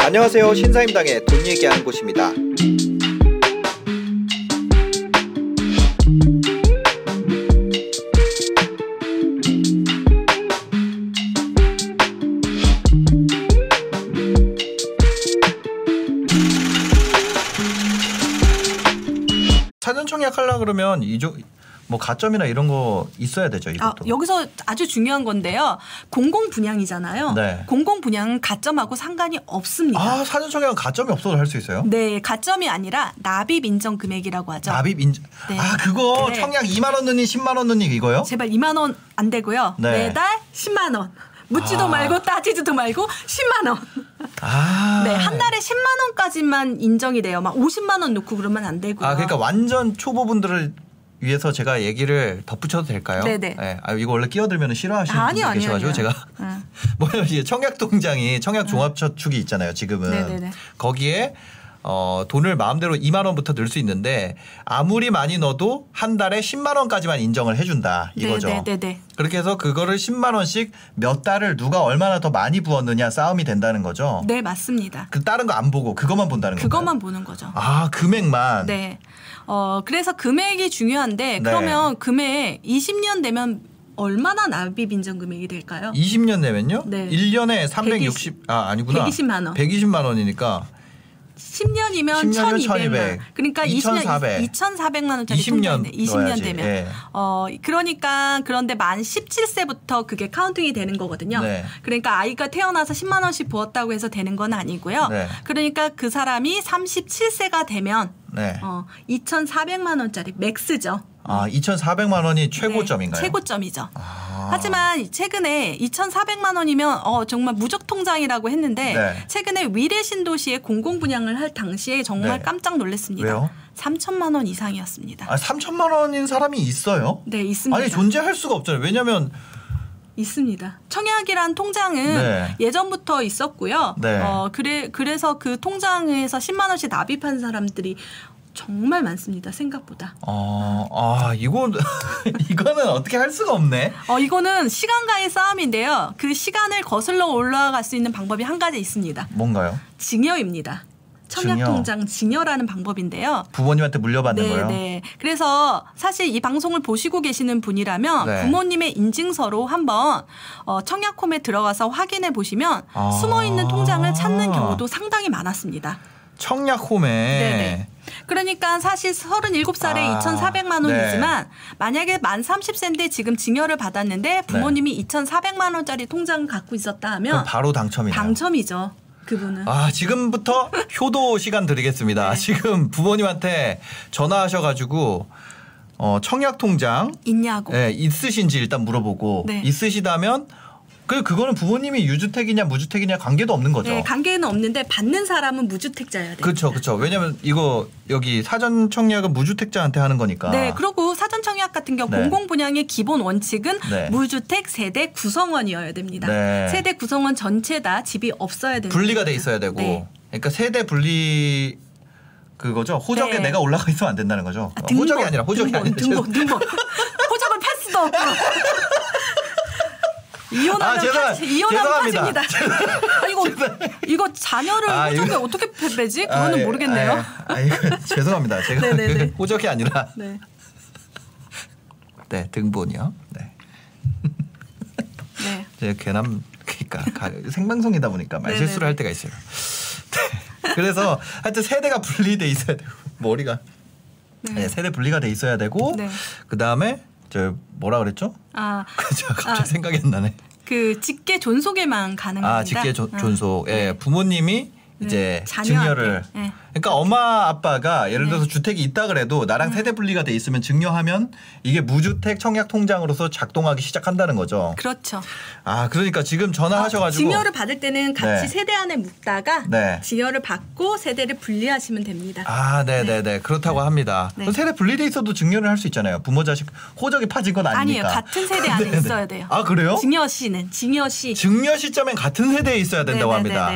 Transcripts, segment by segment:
안녕하세요. 신사임당의 돈 얘기하는 곳입니다. 사전 청약 하려 그러면 이조 뭐 가점이나 이런 거 있어야 되죠. 아, 이것도. 여기서 아주 중요한 건데요. 공공 분양이잖아요. 네. 공공 분양은 가점하고 상관이 없습니다. 아 사전 청약은 가점이 없어도 할 수 있어요? 네, 가점이 아니라 납입 인정 금액이라고 하죠. 납입 인정. 네. 아 그거 네. 청약 2만 원 넣니 10만 원 넣니 이거요? 제발 2만 원 안 되고요. 네. 매달 10만 원. 묻지도 아. 말고 따지지도 말고 10만 원. 아. 네, 한 달에 10만 원까지만 인정이 돼요. 막 50만 원 넣고 그러면 안 되고요. 아 그러니까 완전 초보분들을 위해서 제가 얘기를 덧붙여도 될까요? 네네. 네. 아 이거 원래 끼어들면 싫어하시는 아, 아니요, 아니요, 계셔가지고 아니요. 제가 응. 뭐냐면 청약 통장이 청약 종합 저축이 있잖아요. 지금은 네네네. 거기에 어, 돈을 마음대로 2만 원부터 넣을 수 있는데 아무리 많이 넣어도 한 달에 10만 원까지만 인정을 해준다 이거죠. 네네네네. 그렇게 해서 그거를 10만 원씩 몇 달을 누가 얼마나 더 많이 부었느냐 싸움이 된다는 거죠. 네, 맞습니다. 그 다른 거 안 보고 그것만 본다는 거예요. 그것만 보는 거죠. 아 금액만. 네. 어, 그래서 금액이 중요한데 네. 그러면 금액 20년 되면 얼마나 납입 인정 금액이 될까요? 20년 내면요? 네. 1년에 360, 아, 아니구나. 120만 원. 120만 원이니까 10년이면 10년이면 1200만 1200. 원. 그러니까 20년 2400. 2400만 원짜리 20년 통장인데 20년 넣어야지. 되면 예. 어 그러니까 그런데 만 17세부터 그게 counting이 되는 거거든요. 네. 그러니까 아이가 태어나서 10만 원씩 부었다고 해서 되는 건 아니고요. 네. 그러니까 그 사람이 37세가 되면 네. 어 2,400만 원짜리 max죠. 아, 2,400만 원이 최고점인가요? 네, 최고점이죠. 아. 하지만 최근에 2,400만 원이면 어 정말 무적 통장이라고 했는데 네. 최근에 위례 신도시에 공공 분양을 할 당시에 정말 네. 깜짝 놀랐습니다. 왜요? 3천만 원 이상이었습니다. 아, 3천만 원인 사람이 있어요? 네, 있습니다. 아니, 존재할 수가 없잖아요. 왜냐면 있습니다. 청약이란 통장은 네. 예전부터 있었고요. 네. 어 그래 그래서 그 통장에서 10만 원씩 납입한 사람들이 정말 많습니다. 생각보다. 어, 아, 이거 이거는 어떻게 할 수가 없네. 어 이거는 시간과의 싸움인데요. 그 시간을 거슬러 올라갈 수 있는 방법이 한 가지 있습니다. 뭔가요? 증여입니다. 청약통장 증여라는 방법인데요. 부모님한테 물려받는 네, 거요? 네. 그래서 사실 이 방송을 보시고 계시는 분이라면 네. 부모님의 인증서로 한번 어, 청약홈에 들어가서 확인해 보시면 아. 숨어 있는 통장을 찾는 경우도 상당히 많았습니다. 청약홈에 네네. 그러니까 사실 37살에 아, 2,400만 네. 원이지만 만약에 만 30세인데 지금 증여를 받았는데 부모님이 2,400만 원짜리 통장을 갖고 있었다 하면 바로 당첨이네요. 당첨이죠. 그분은. 아, 지금부터 효도 시간 드리겠습니다. 네. 지금 부모님한테 전화하셔가지고, 어, 청약 통장, 있냐고. 예, 있으신지 일단 물어보고, 네. 있으시다면, 그, 그거는 부모님이 유주택이냐 무주택이냐 관계도 없는 거죠. 네, 관계는 없는데 받는 사람은 무주택자여야 돼요. 그렇죠, 그렇죠. 왜냐면 이거 여기 사전 청약은 무주택자한테 하는 거니까. 네, 그리고 사전 청약 같은 경우 네. 공공 분양의 기본 원칙은 네. 무주택 세대 구성원이어야 됩니다. 네. 세대 구성원 전체 다 집이 없어야 되는 분리가 돼. 있어야 되고. 네. 그러니까 세대 분리 그거죠. 호적에 네. 내가 올라가 있으면 안 된다는 거죠. 아, 호적이 아니라 호적이 등본, 아니라 등본, 등본. 호적을 팔 수도 없고. 이혼하면 아, 죄송- 이혼하면 죄송합니다. 파집니다. 아, 이거 이거 자녀를 아, 호적에 이거- 어떻게 빼지? 그거는 아, 예, 모르겠네요. 아, 아, 이거 죄송합니다. 제가 네네네. 그 호적이 아니라 네. 네 등본이요. 네. 네. 제가 괜한 그러니까 가- 생방송이다 보니까 말 실수를 네네네. 할 때가 있어요. 네. 그래서 하여튼 세대가 분리돼 있어야 되고 머리가 네, 세대 분리가 돼 있어야 되고 네. 그 다음에 저 뭐라 그랬죠? 아, 그죠 갑자기 아. 생각이 안 나네. 그 직계 존속에만 가능합니다. 아 직계 조- 음. 존속. 예, 네. 부모님이 이제 자녀한테. 증여를. 네. 그러니까 엄마 아빠가 예를 네. 들어서 주택이 있다 그래도 나랑 세대 분리가 돼 있으면 증여하면 이게 무주택 청약 통장으로서 작동하기 시작한다는 거죠. 그렇죠. 아 그러니까 지금 전화하셔가지고 증여를 받을 때는 같이 네. 세대 안에 묵다가 네. 증여를 받고 세대를 분리하시면 됩니다. 아, 네네네. 그렇다고 합니다. 네. 세대 분리돼 있어도 증여를 할 수 있잖아요. 부모 자식 호적이 파진 건 아니에요. 아니니까. 같은 세대 안에. 있어야 돼요. 아, 그래요? 증여 시는 증여 시. 증여 시점엔 같은 세대에 있어야 된다고. 합니다.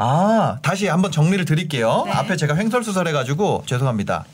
아, 다시 한번 정리를 드릴게요. 네. 앞에 제가 횡설수설해가지고 죄송합니다.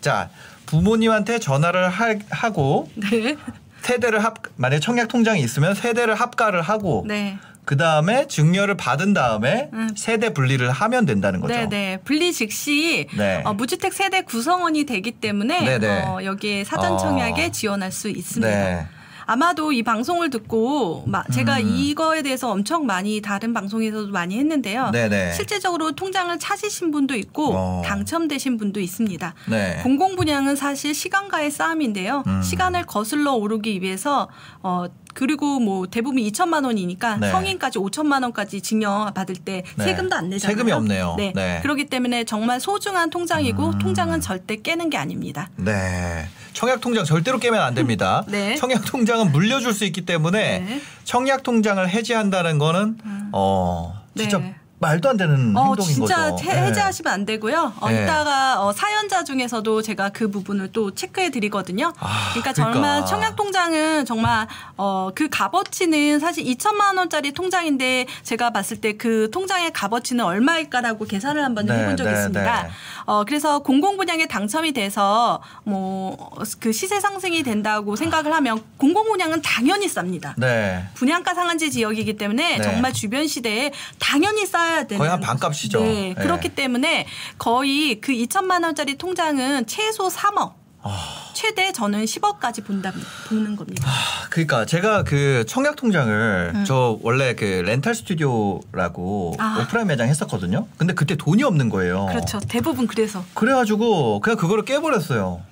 자, 부모님한테 전화를 하, 하고 네. 세대를 합 만약 청약 통장이 있으면 세대를 합가를 하고 네. 그 다음에 증여를 받은 다음에 음. 세대 분리를 하면 된다는 거죠. 네, 네. 분리 즉시 네. 어, 무주택 세대 구성원이 되기 때문에 네, 네. 어, 여기에 사전 청약에 어. 지원할 수 있습니다. 네. 아마도 이 방송을 듣고 마- 제가 음. 이거에 대해서 엄청 많이 다른 방송에서도 많이 했는데요. 네네. 실제적으로 통장을 찾으신 분도 있고 어. 당첨되신 분도 있습니다. 네. 공공 분양은 사실 시간과의 싸움인데요. 음. 시간을 거슬러 오르기 위해서 어 그리고 뭐 대부분 2천만 원이니까 네. 성인까지 5천만 원까지 증여 받을 때 네. 세금도 안 내잖아요. 세금이 없네요. 네. 네. 그렇기 때문에 정말 소중한 통장이고 음. 통장은 절대 깨는 게 아닙니다. 네. 청약 통장 절대로 깨면 안 됩니다. 네. 청약 통장은 물려줄 수 있기 때문에 네. 음. 청약 통장을 해지한다는 거는 어 진짜 네. 말도 안 되는 어, 행동인 진짜 거죠. 해- 네. 해제하시면 안 되고요. 어, 네. 이따가 어, 사연자 중에서도 제가 그 부분을 또 체크해 드리거든요. 아, 그러니까 그러니까. 정말 청약통장은 정말 어, 그 값어치는 사실 2천만 원짜리 통장인데 제가 봤을 때 그 통장의 값어치는 얼마일까라고 계산을 한번 네, 해본 적이 네, 있습니다. 네. 어, 그래서 공공분양에 당첨이 돼서 뭐 그 시세 상승이 된다고 생각을 하면 공공분양은 당연히 쌉니다. 네. 분양가 상한제 지역이기 때문에 네. 정말 주변 시대에 당연히 쌓 아야 되는 거의 한 반값이죠. 네, 네. 그렇기 때문에 거의 그 2천만 원짜리 통장은 최소 3억, 아. 최대 저는 10억까지 본다 보는 겁니다. 그러니까 제가 그 청약 통장을 저 원래 그 렌탈 스튜디오라고 음. 아. 오프라인 매장 했었거든요. 근데 그때 돈이 없는 거예요. 그렇죠. 대부분 그래서 그래가지고 그냥 그거를 깨버렸어요.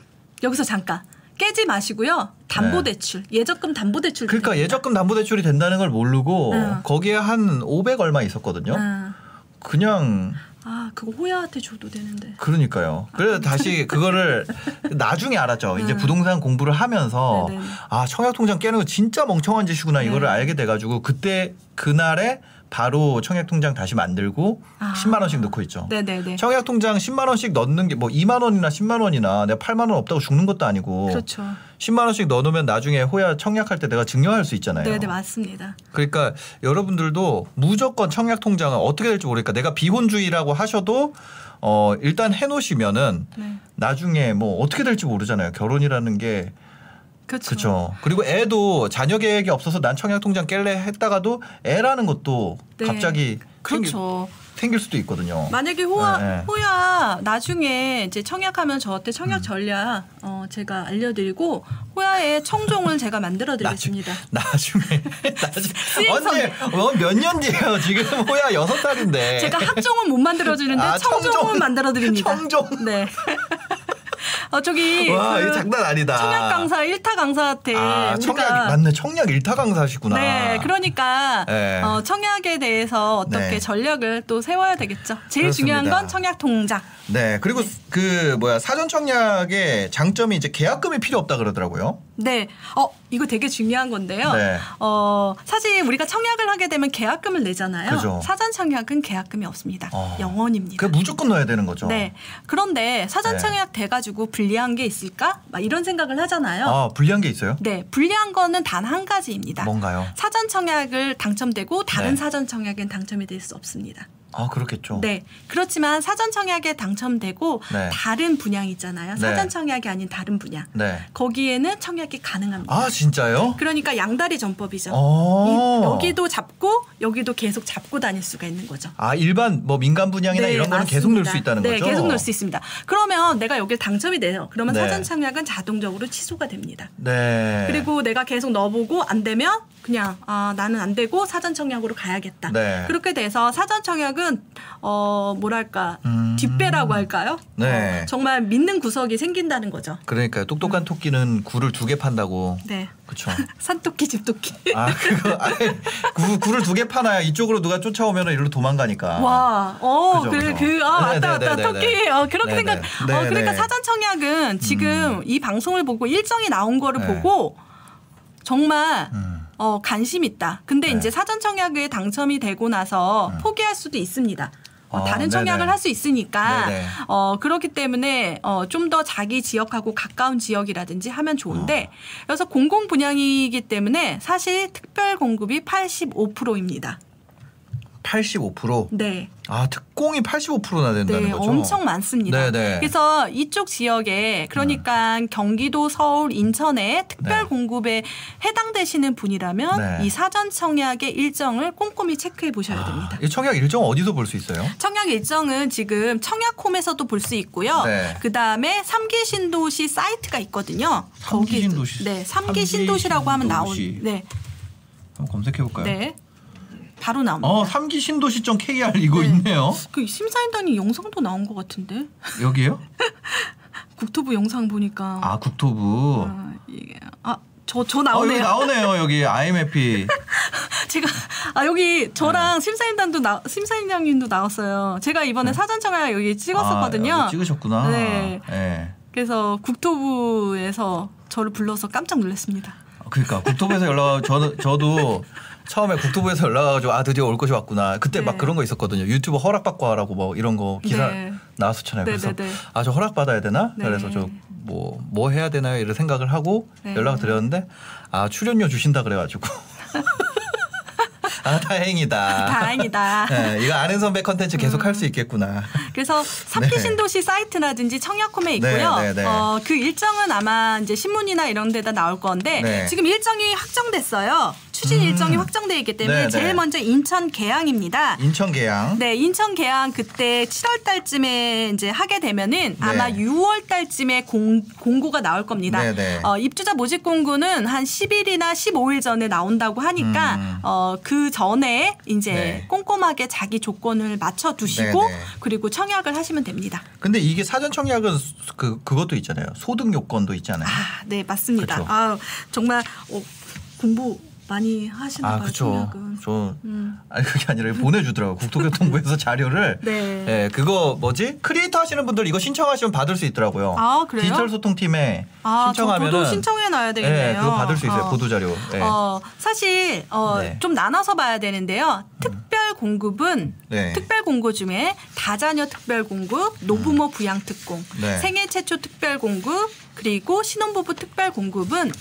여기서 잠깐 깨지 마시고요. 담보대출, 예적금 담보대출. 네. 그러니까 예적금 담보대출이 된다는 걸 모르고 응. 거기에 한 500 얼마 있었거든요. 아, 그냥 아 그거 호야한테 줘도 되는데. 그러니까요. 그래서 다시 그거를 나중에 알았죠. 이제 음. 부동산 공부를 하면서 네네. 아 청약 통장 깨는 거 진짜 멍청한 짓이구나 이거를 네. 알게 돼가지고 그때 그날에 바로 청약 통장 다시 만들고 아. 10만 원씩 넣고 있죠. 네네네. 청약 통장 10만 원씩 넣는 게 뭐 2만 원이나 10만 원이나 내가 8만 원 없다고 죽는 것도 아니고 그렇죠. 10만 원씩 넣어 놓으면 나중에 호야 청약할 때 내가 증여할 수 있잖아요. 네 네 맞습니다. 그러니까 여러분들도 무조건 청약 통장은 어떻게 될지 모르니까 내가 비혼주의라고 하셔도 어 일단 해 놓으시면은 네. 나중에 뭐 어떻게 될지 모르잖아요. 결혼이라는 게 그렇죠. 그리고 애도 자녀 계획이 없어서 난 청약 통장 깰래 했다가도 애라는 것도 네. 갑자기 생길, 그렇죠. 생길 수도 있거든요. 만약에 호야 네, 네. 호야 나중에 이제 청약하면 저한테 청약 음. 전략 어 제가 알려드리고 호야의 청종을 제가 만들어드리겠습니다. 나중에 나중에 수행성. 언제 어, 몇년 뒤에요? 지금 호야 여섯 살인데. 제가 학종은 못 만들어주는데 아, 청종은 청종. 만들어드립니다. 청종. 네. 어 저기 와 그 장난 아니다. 청약 강사 일타 강사한테 아, 청약 우리가 맞네. 청약 일타 강사시구나. 네, 그러니까 네. 어, 청약에 대해서 어떻게 네. 전략을 또 세워야 되겠죠. 제일 그렇습니다. 중요한 건 청약 통장. 네. 그리고 그 뭐야 사전 청약의 장점이 이제 계약금이 필요 없다 그러더라고요. 네. 어, 이거 되게 중요한 건데요. 네. 어, 사실 우리가 청약을 하게 되면 계약금을 내잖아요. 그죠. 사전 청약은 계약금이 없습니다. 어. 영원입니다. 그 무조건 넣어야 되는 거죠. 네. 그런데 사전 네. 청약 돼 가지고 불리한 게 있을까? 막 이런 생각을 하잖아요. 아 불리한 게 있어요? 네. 불리한 거는 단 한 가지입니다. 뭔가요? 사전 청약을 당첨되고 다른 네. 사전 청약엔 당첨이 될 수 없습니다. 아 그렇겠죠. 네. 그렇지만 사전 청약에 당첨되고 네. 다른 분양 있잖아요. 네. 사전 청약이 아닌 다른 분양. 네. 거기에는 청약이 가능합니다. 아 진짜요? 그러니까 양다리 전법이죠. 어. 이- 여기도 잡고 여기도 계속 잡고 다닐 수가 있는 거죠. 아 일반 뭐 민간 분양이나 네, 이런 거는 계속 넣을 수 맞습니다. 있다는 네, 거죠. 계속 넣을 수 있습니다. 그러면 내가 여기를 당첨이 돼요. 그러면 네. 사전 청약은 자동적으로 취소가 됩니다. 네. 그리고 내가 계속 넣어보고 안 되면 그냥 아 나는 안 되고 사전 청약으로 가야겠다. 네. 그렇게 돼서 사전 청약은 어 뭐랄까 음. 뒷배라고 할까요? 네. 어, 정말 믿는 구석이 생긴다는 거죠. 그러니까요. 똑똑한 토끼는 굴을 두 개 판다고. 네. 그렇죠. 산토끼 집토끼. 아 그거 아니, 구, 굴을 두개 파나야 이쪽으로 누가 쫓아오면 이리로 도망가니까. 와, 어, 그죠, 그, 아, 네, 맞다, 네, 맞다. 네, 토끼. 네. 어, 그렇게 네, 생각, 네. 어, 네, 그러니까 네. 사전 청약은 지금 이 방송을 보고 일정이 나온 거를 네. 보고 정말 음. 어, 관심 있다. 근데 네. 음. 이제 사전 청약에 당첨이 되고 나서 포기할 수도 있습니다. 어, 아, 다른 청약을. 할 수 있으니까 네네. 어, 그렇기 때문에 어, 좀 더 자기 지역하고 가까운 지역이라든지 하면 좋은데 어. 그래서 공공 분양이기 때문에 사실 특별 공급이 85%입니다. 85%. 네. 아 특공이 85%나 된다는 네, 거죠. 엄청 많습니다. 네네. 그래서 이쪽 지역에 그러니까 경기도, 서울, 인천에 특별 네. 공급에 해당되시는 분이라면 네. 이 사전 청약의 일정을 꼼꼼히 체크해 보셔야 됩니다. 이 청약 일정 어디서 볼 수 있어요? 청약 일정은 지금 청약홈에서도 볼 수 있고요. 네. 그 다음에 삼기 신도시 사이트가 있거든요. 삼기 거기- 신도시. 네, 삼기 신도시라고 하면 나온. 신도시. 네, 한번 검색해 볼까요? 네, 바로 나옵니다. 어, 삼기 신도시.kr 이거 네. 있네요. 그 심사인단이 영상도 나온 것 같은데 여기요? 국토부 영상 보니까 아, 국토부. 아, 이게 아 저 저 어, 나오네요. 여기 나오네요. 여기 IMFP. 제가 아 여기 저랑 네. 심사인단도 나 심사인장님도 나왔어요. 제가 이번에 사전 청약 여기 찍었었거든요. 아, 여기 찍으셨구나. 네. 네. 그래서 국토부에서 저를 불러서 깜짝 놀랐습니다. 그러니까 국토부에서 연락 저도 저도 처음에 국토부에서 연락 와가지고 아 드디어 올 것이 왔구나. 그때 막 네. 그런 거 있었거든요. 유튜브 허락 받고 하라고 뭐 이런 거 기사 네. 나왔었잖아요. 네, 그래서 네, 네. 아저 허락 받아야 되나? 네. 그래서 저뭐뭐 해야 되나요? 이런 생각을 하고 네. 연락을 드렸는데 아 출연료 주신다 그래가지고 아 다행이다. 다행이다. 네, 이거 아는 선배 컨텐츠 계속 할수 있겠구나. 그래서 삼기 네. 신도시 사이트라든지 청약홈에 네, 있고요. 네, 네. 어, 그 일정은 아마 이제 신문이나 이런 데다 나올 건데 네. 지금 일정이 확정됐어요. 추진 음. 일정이 확정돼 있기 때문에 네, 네. 제일 먼저 인천 계양입니다. 인천 계양. 네, 인천 계양 그때 7월 달쯤에 이제 하게 되면은 아마 네. 6월 달쯤에 공, 공고가 나올 겁니다. 네, 네. 어, 입주자 모집 공고는 한 10일이나 15일 전에 나온다고 하니까 음. 어, 그 전에 이제 네. 꼼꼼하게 자기 조건을 맞춰 두시고. 그리고 청약을 하시면 됩니다. 근데 이게 사전 청약은 그 그것도 있잖아요. 소득 요건도 있잖아요. 아, 네, 맞습니다. 그쵸. 아, 정말 어, 공부 많이 하시나 아, 봐요. 그쵸. 저 음. 아니 그게 아니라 보내주더라고 국토교통부에서 자료를. 네. 예, 그거 뭐지? 크리에이터 하시는 분들 이거 신청하시면 받을 수 있더라고요. 아, 그래요? 디지털 소통팀에 아, 신청하면은 저도 신청해 놔야 되겠네요. 예, 그거 받을 수 있어요. 어. 보도 자료. 예. 어, 사실 어, 네. 좀 나눠서 봐야 되는데요. 특별 공급은 네. 특별 공고 중에 다자녀 특별 공급, 노부모 부양 특공, 음. 네. 생애 최초 특별 공급, 그리고 신혼부부 특별 공급은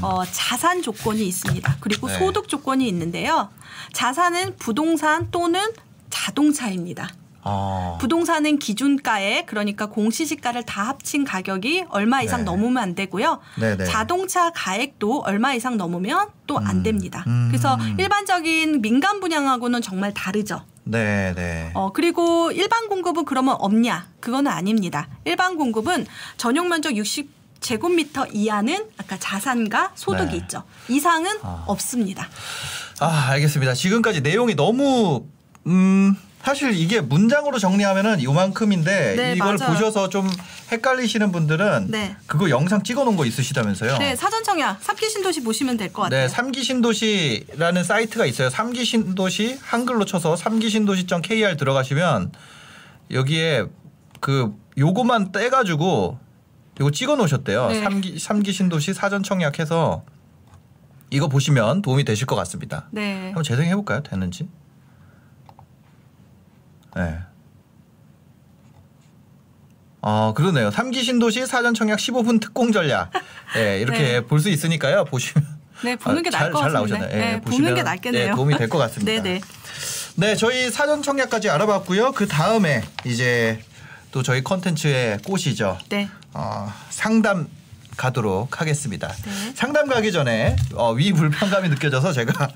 어, 자산 조건이 있습니다. 그리고 음. 네. 소득 조건이 있는데요. 자산은 부동산 또는 자동차입니다. 아. 부동산은 기준가에 그러니까 공시지가를 다 합친 가격이 얼마 이상 네. 넘으면 안 되고요. 네네. 자동차 가액도 얼마 이상 넘으면 또안 됩니다. 음. 그래서 일반적인 민간 분양하고는 정말 다르죠. 네, 네. 어, 그리고 일반 공급은 그러면 없냐? 그거는 아닙니다. 일반 공급은 전용 면적 60 제곱미터 이하는 아까 자산과 소득이 네. 있죠. 이상은 아. 없습니다. 아, 알겠습니다. 지금까지 내용이 너무 음 사실 이게 문장으로 정리하면은 요만큼인데 네, 이걸 맞아요. 보셔서 좀 헷갈리시는 분들은 네. 그거 영상 찍어 놓은 거 있으시다면서요? 네, 사전 청약 삼기 신도시 보시면 될 것 같아요. 네, 삼기 신도시라는 사이트가 있어요. 삼기 신도시 한글로 쳐서 삼기 신도시.kr 들어가시면 여기에 그 요거만 떼 가지고 요거 찍어 놓으셨대요. 네. 삼기 삼기신도시 사전 청약해서 이거 보시면 도움이 되실 것 같습니다. 네. 한번 재생해 볼까요? 되는지? 네. 아 그러네요. 삼기 신도시 사전 청약 15분 특공 전략. 네, 이렇게 네. 볼수 있으니까요. 보시면 네, 보는 게 아, 나을 것 잘, 잘 같은데. 나오잖아요. 예, 네, 보시면, 게 낫겠네요. 예, 도움이 될 것 같습니다. 네, 네. 네, 저희 사전 청약까지 알아봤고요. 그 다음에 이제 또 저희 컨텐츠의 꽃이죠. 네. 어, 상담 가도록 하겠습니다. 네. 상담 가기 전에 어, 위 불편감이 느껴져서 제가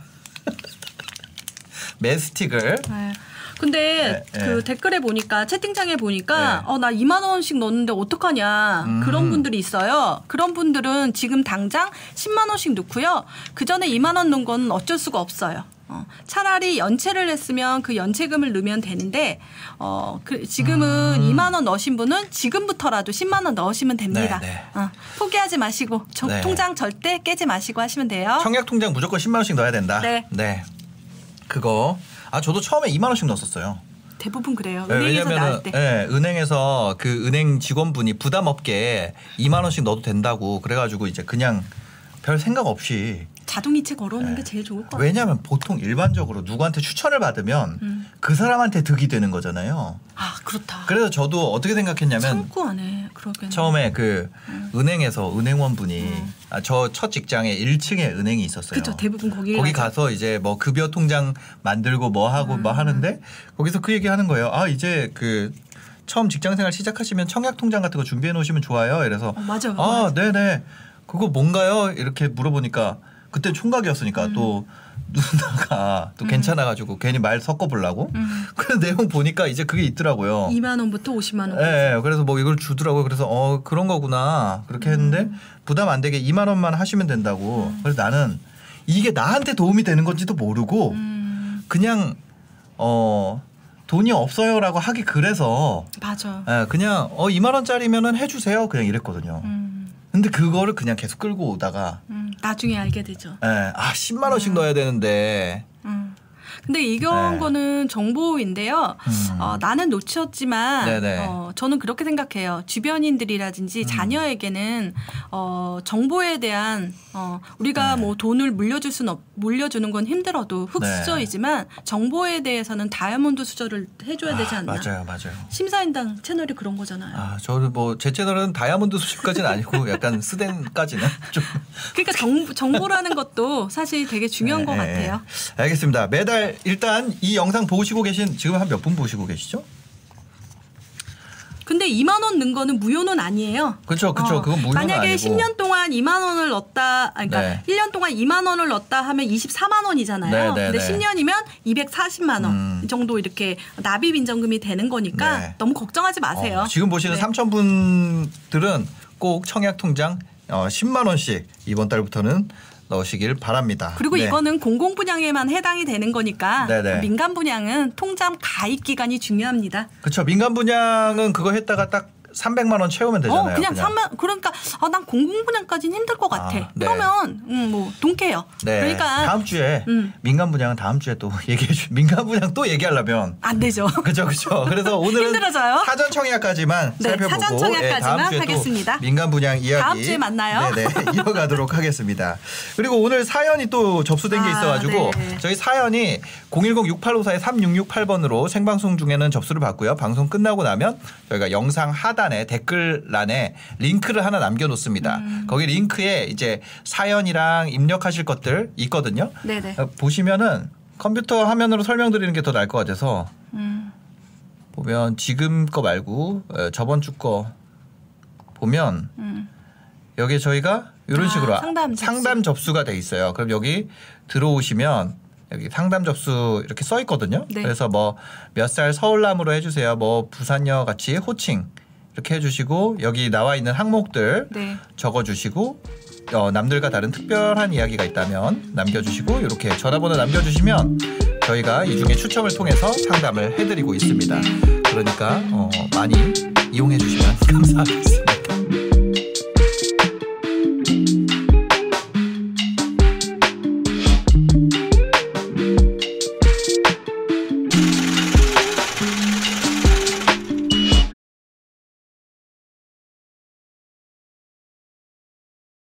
메스틱을 네. 근데 네, 그 네. 댓글에 보니까 채팅창에 보니까 네. 어나 2만 원씩 넣었는데 어떡하냐 음. 그런 분들이 있어요. 그런 분들은 지금 당장 10만 원씩 넣고요. 그 전에 2만 원 넣은 건 어쩔 수가 없어요. 어, 차라리 연체를 했으면 그 연체금을 넣으면 되는데 어, 그 지금은 음. 2만 원 넣으신 분은 지금부터라도 10만 원 넣으시면 됩니다. 네, 네. 어, 포기하지 마시고 저- 네. 통장 절대 깨지 마시고 하시면 돼요. 청약 통장 무조건 10만 원씩 넣어야 된다. 네. 그거 아 저도 처음에 2만 원씩 넣었었어요. 대부분 그래요. 네, 은행에서 나올 때. 예, 은행에서 그 은행 직원분이 부담 없게 2만 원씩 넣어도 된다고 그래가지고 이제 그냥 별 생각 없이 자동이체 걸어오는 네. 게 제일 좋을 것 같아요. 왜냐하면 보통 일반적으로 누구한테 추천을 받으면 음. 그 사람한테 득이 되는 거잖아요. 아 그렇다. 그래서 저도 어떻게 생각했냐면 참고 안해 그러겠네. 처음에 그 은행에서 은행원 분이 음. 아, 저첫 직장에 1층에 은행이 있었어요. 그쵸 대부분 거기 거기 가서 이제 뭐 급여 통장 만들고 뭐 하고 음. 뭐 하는데 거기서 그 얘기 하는 거예요. 아 이제 그 처음 직장 생활 시작하시면 청약 통장 같은 거 준비해 놓으시면 좋아요. 이래서 어, 맞아요. 아 맞아요. 네네 그거 뭔가요? 이렇게 물어보니까 그때 총각이었으니까 음. 또 누나가 또 괜찮아가지고 괜히 말 섞어보려고 음. 그래서 내용 보니까 이제 그게 있더라고요. 2만 원부터 50만 원. 예, 예. 그래서 뭐 이걸 주더라고요. 그래서 어 그런 거구나 그렇게 했는데 음. 부담 안 되게 2만 원만 하시면 된다고. 그래서 나는 이게 나한테 도움이 되는 건지도 모르고 음, 그냥 어 돈이 없어요라고 하기 그래서 맞아. 예, 그냥 어 2만 원짜리면은 해주세요 그냥 이랬거든요. 음, 근데 그거를 그냥 계속 끌고 오다가 음, 나중에 알게 되죠. 예, 아 10만 원씩 넣어야 되는데 음. 근데 이런 네. 거는 정보인데요. 음. 어, 나는 놓쳤지만 네네. 어, 저는 그렇게 생각해요. 주변인들이라든지 음. 자녀에게는 어, 정보에 대한 어, 우리가 뭐 돈을 물려줄 수는 없, 물려주는 건 힘들어도 네. 흑수저이지만 정보에 대해서는 다이아몬드 수저를 해줘야 되지 아, 않나. 맞아요, 맞아요. 심사인당 채널이 그런 거잖아요. 아, 저는 뭐 제 채널은 다이아몬드 수준까지는 아니고 약간 스댄까지는 좀 그러니까 정보, 정보라는 것도 사실 되게 중요한 것 네, 네, 같아요. 네. 알겠습니다. 매달 일단 이 영상 보시고 계신 지금 한 몇 분 보시고 계시죠? 근데 2만 원 넣은 거는 무효는 아니에요. 그쵸, 그쵸. 그건 무효는 만약에 아니고. 10년 동안 2만 원을 넣었다, 아니, 그러니까 네. 1년 동안 2만 원을 넣었다 하면 24만 원이잖아요. 네, 네, 근데 네. 10년이면 240만 원 음. 정도 이렇게 납입 인정금이 되는 거니까 네. 너무 걱정하지 마세요. 어, 지금 보시는 네. 삼천 분들은 꼭 청약 통장 어, 10만 원씩 이번 달부터는 넣으시길 바랍니다. 그리고 네. 이거는 공공 분양에만 해당이 되는 거니까 네, 네. 민간 분양은 통장 가입 기간이 중요합니다. 그쵸 민간 분양은 그거 했다가 딱 300만 원 채우면 되잖아요. 어, 그냥 3만 그러니까 아, 난 공공 분양까지는 힘들 것 같아. 아, 네. 그러면 음, 뭐 동케요. 네. 그러니까 다음 주에 음. 민간 분양은 다음 주에 또 얘기해 주. 민간 분양 또 얘기하려면 안 되죠. 그죠 그죠. 그래서 오늘은 힘들어져요? 사전 청약까지만 네, 살펴보고 사전 청약까지만 예, 다음 주에 또 하겠습니다. 민간 분양 이야기 다음 주에 만나요. 네네 이어가도록 하겠습니다. 그리고 오늘 사연이 또 접수된 게 아, 있어가지고 네. 저희 사연이 010-6854-3668번으로 생방송 중에는 접수를 받고요. 방송 끝나고 나면 저희가 영상 하단에 댓글란에 링크를 하나 남겨놓습니다. 음. 거기 링크에 이제 사연이랑 입력하실 것들 있거든요. 네네. 어, 보시면은 컴퓨터 화면으로 설명드리는 게 더 나을 것 같아서 음. 보면 지금 거 말고 어, 저번 주 거 보면 음. 여기 저희가 이런 아, 식으로 상담 접수. 상담 접수가 돼 있어요. 그럼 여기 들어오시면 여기 상담 접수 이렇게 써 있거든요. 네. 그래서 뭐 몇 살 서울남으로 해주세요. 뭐 부산여 같이 호칭 이렇게 해주시고 여기 나와 있는 항목들 네. 적어주시고 어, 남들과 다른 특별한 이야기가 있다면 남겨주시고 이렇게 전화번호 남겨주시면 저희가 이 중에 추첨을 통해서 상담을 해드리고 있습니다. 그러니까 어, 많이 이용해 주시면 감사하겠습니다.